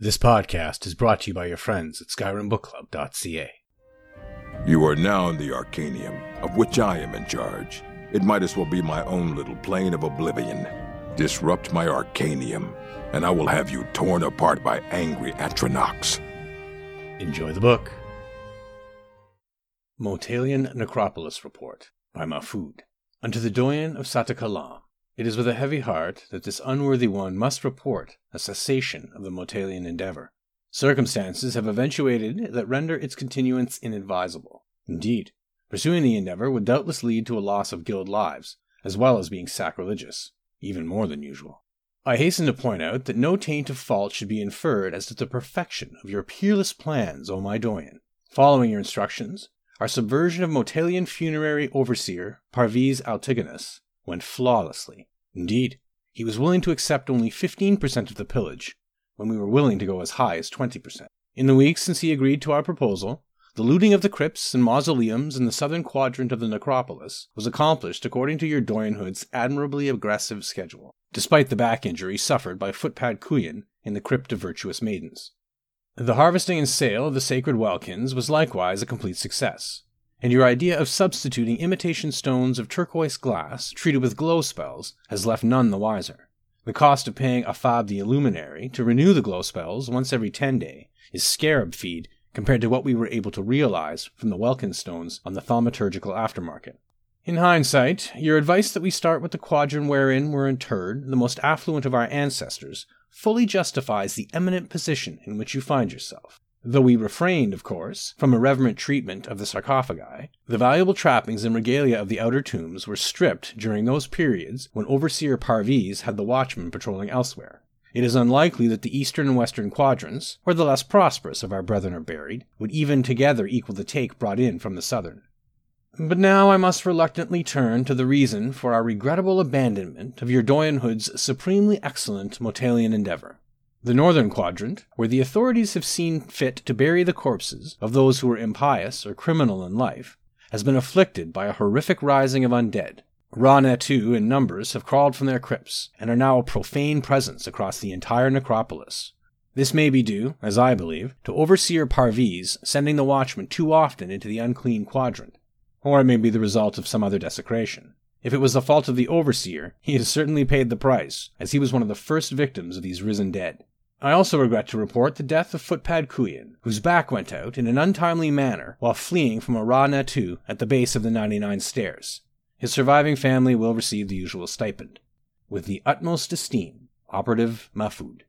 This podcast is brought to you by your friends at SkyrimBookClub.ca. You are now in the Arcanaeum, of which I am in charge. It might as well be my own little plane of oblivion. Disrupt my Arcanaeum, and I will have you torn apart by angry Atronachs. Enjoy the book. Motalion Necropolis Report by Mahfoud. Unto the Doyen of Satakalaam. It is with a heavy heart that this unworthy one must report a cessation of the Motalion endeavor. Circumstances have eventuated that render its continuance inadvisable. Indeed, pursuing the endeavor would doubtless lead to a loss of guild lives, as well as being sacrilegious, even more than usual. I hasten to point out that no taint of fault should be inferred as to the perfection of your peerless plans, O my Doyen. Following your instructions, our subversion of Motalion funerary overseer Parviz Altigonus went flawlessly. Indeed, he was willing to accept only 15% of the pillage, when we were willing to go as high as 20%. In the weeks since he agreed to our proposal, the looting of the crypts and mausoleums in the southern quadrant of the necropolis was accomplished according to your Doyenhood's admirably aggressive schedule, despite the back injury suffered by Footpad Kuyan in the Crypt of Virtuous Maidens. The harvesting and sale of the sacred Welkynds was likewise a complete success, and your idea of substituting imitation stones of turquoise glass treated with glow spells has left none the wiser. The cost of paying Afab the Illuminary to renew the glow spells once every 10 day is scarab feed compared to what we were able to realize from the Welkynd stones on the thaumaturgical aftermarket. In hindsight, your advice that we start with the quadrant wherein were interred the most affluent of our ancestors fully justifies the eminent position in which you find yourself. Though we refrained, of course, from irreverent treatment of the sarcophagi, the valuable trappings and regalia of the outer tombs were stripped during those periods when Overseer Parviz had the watchmen patrolling elsewhere. It is unlikely that the eastern and western quadrants, where the less prosperous of our brethren are buried, would even together equal the take brought in from the southern. But now I must reluctantly turn to the reason for our regrettable abandonment of your Doyenhood's supremely excellent Motalion endeavor. The northern quadrant, where the authorities have seen fit to bury the corpses of those who were impious or criminal in life, has been afflicted by a horrific rising of undead. Ra-Netu in numbers have crawled from their crypts and are now a profane presence across the entire necropolis. This may be due, as I believe, to Overseer Parviz sending the watchmen too often into the unclean quadrant, or it may be the result of some other desecration. If it was the fault of the Overseer, he has certainly paid the price, as he was one of the first victims of these risen dead. I also regret to report the death of Footpad Kuyan, whose back went out in an untimely manner while fleeing from a Ra-Netu at the base of the 99 stairs. His surviving family will receive the usual stipend. With the utmost esteem, Operative Mahfoud.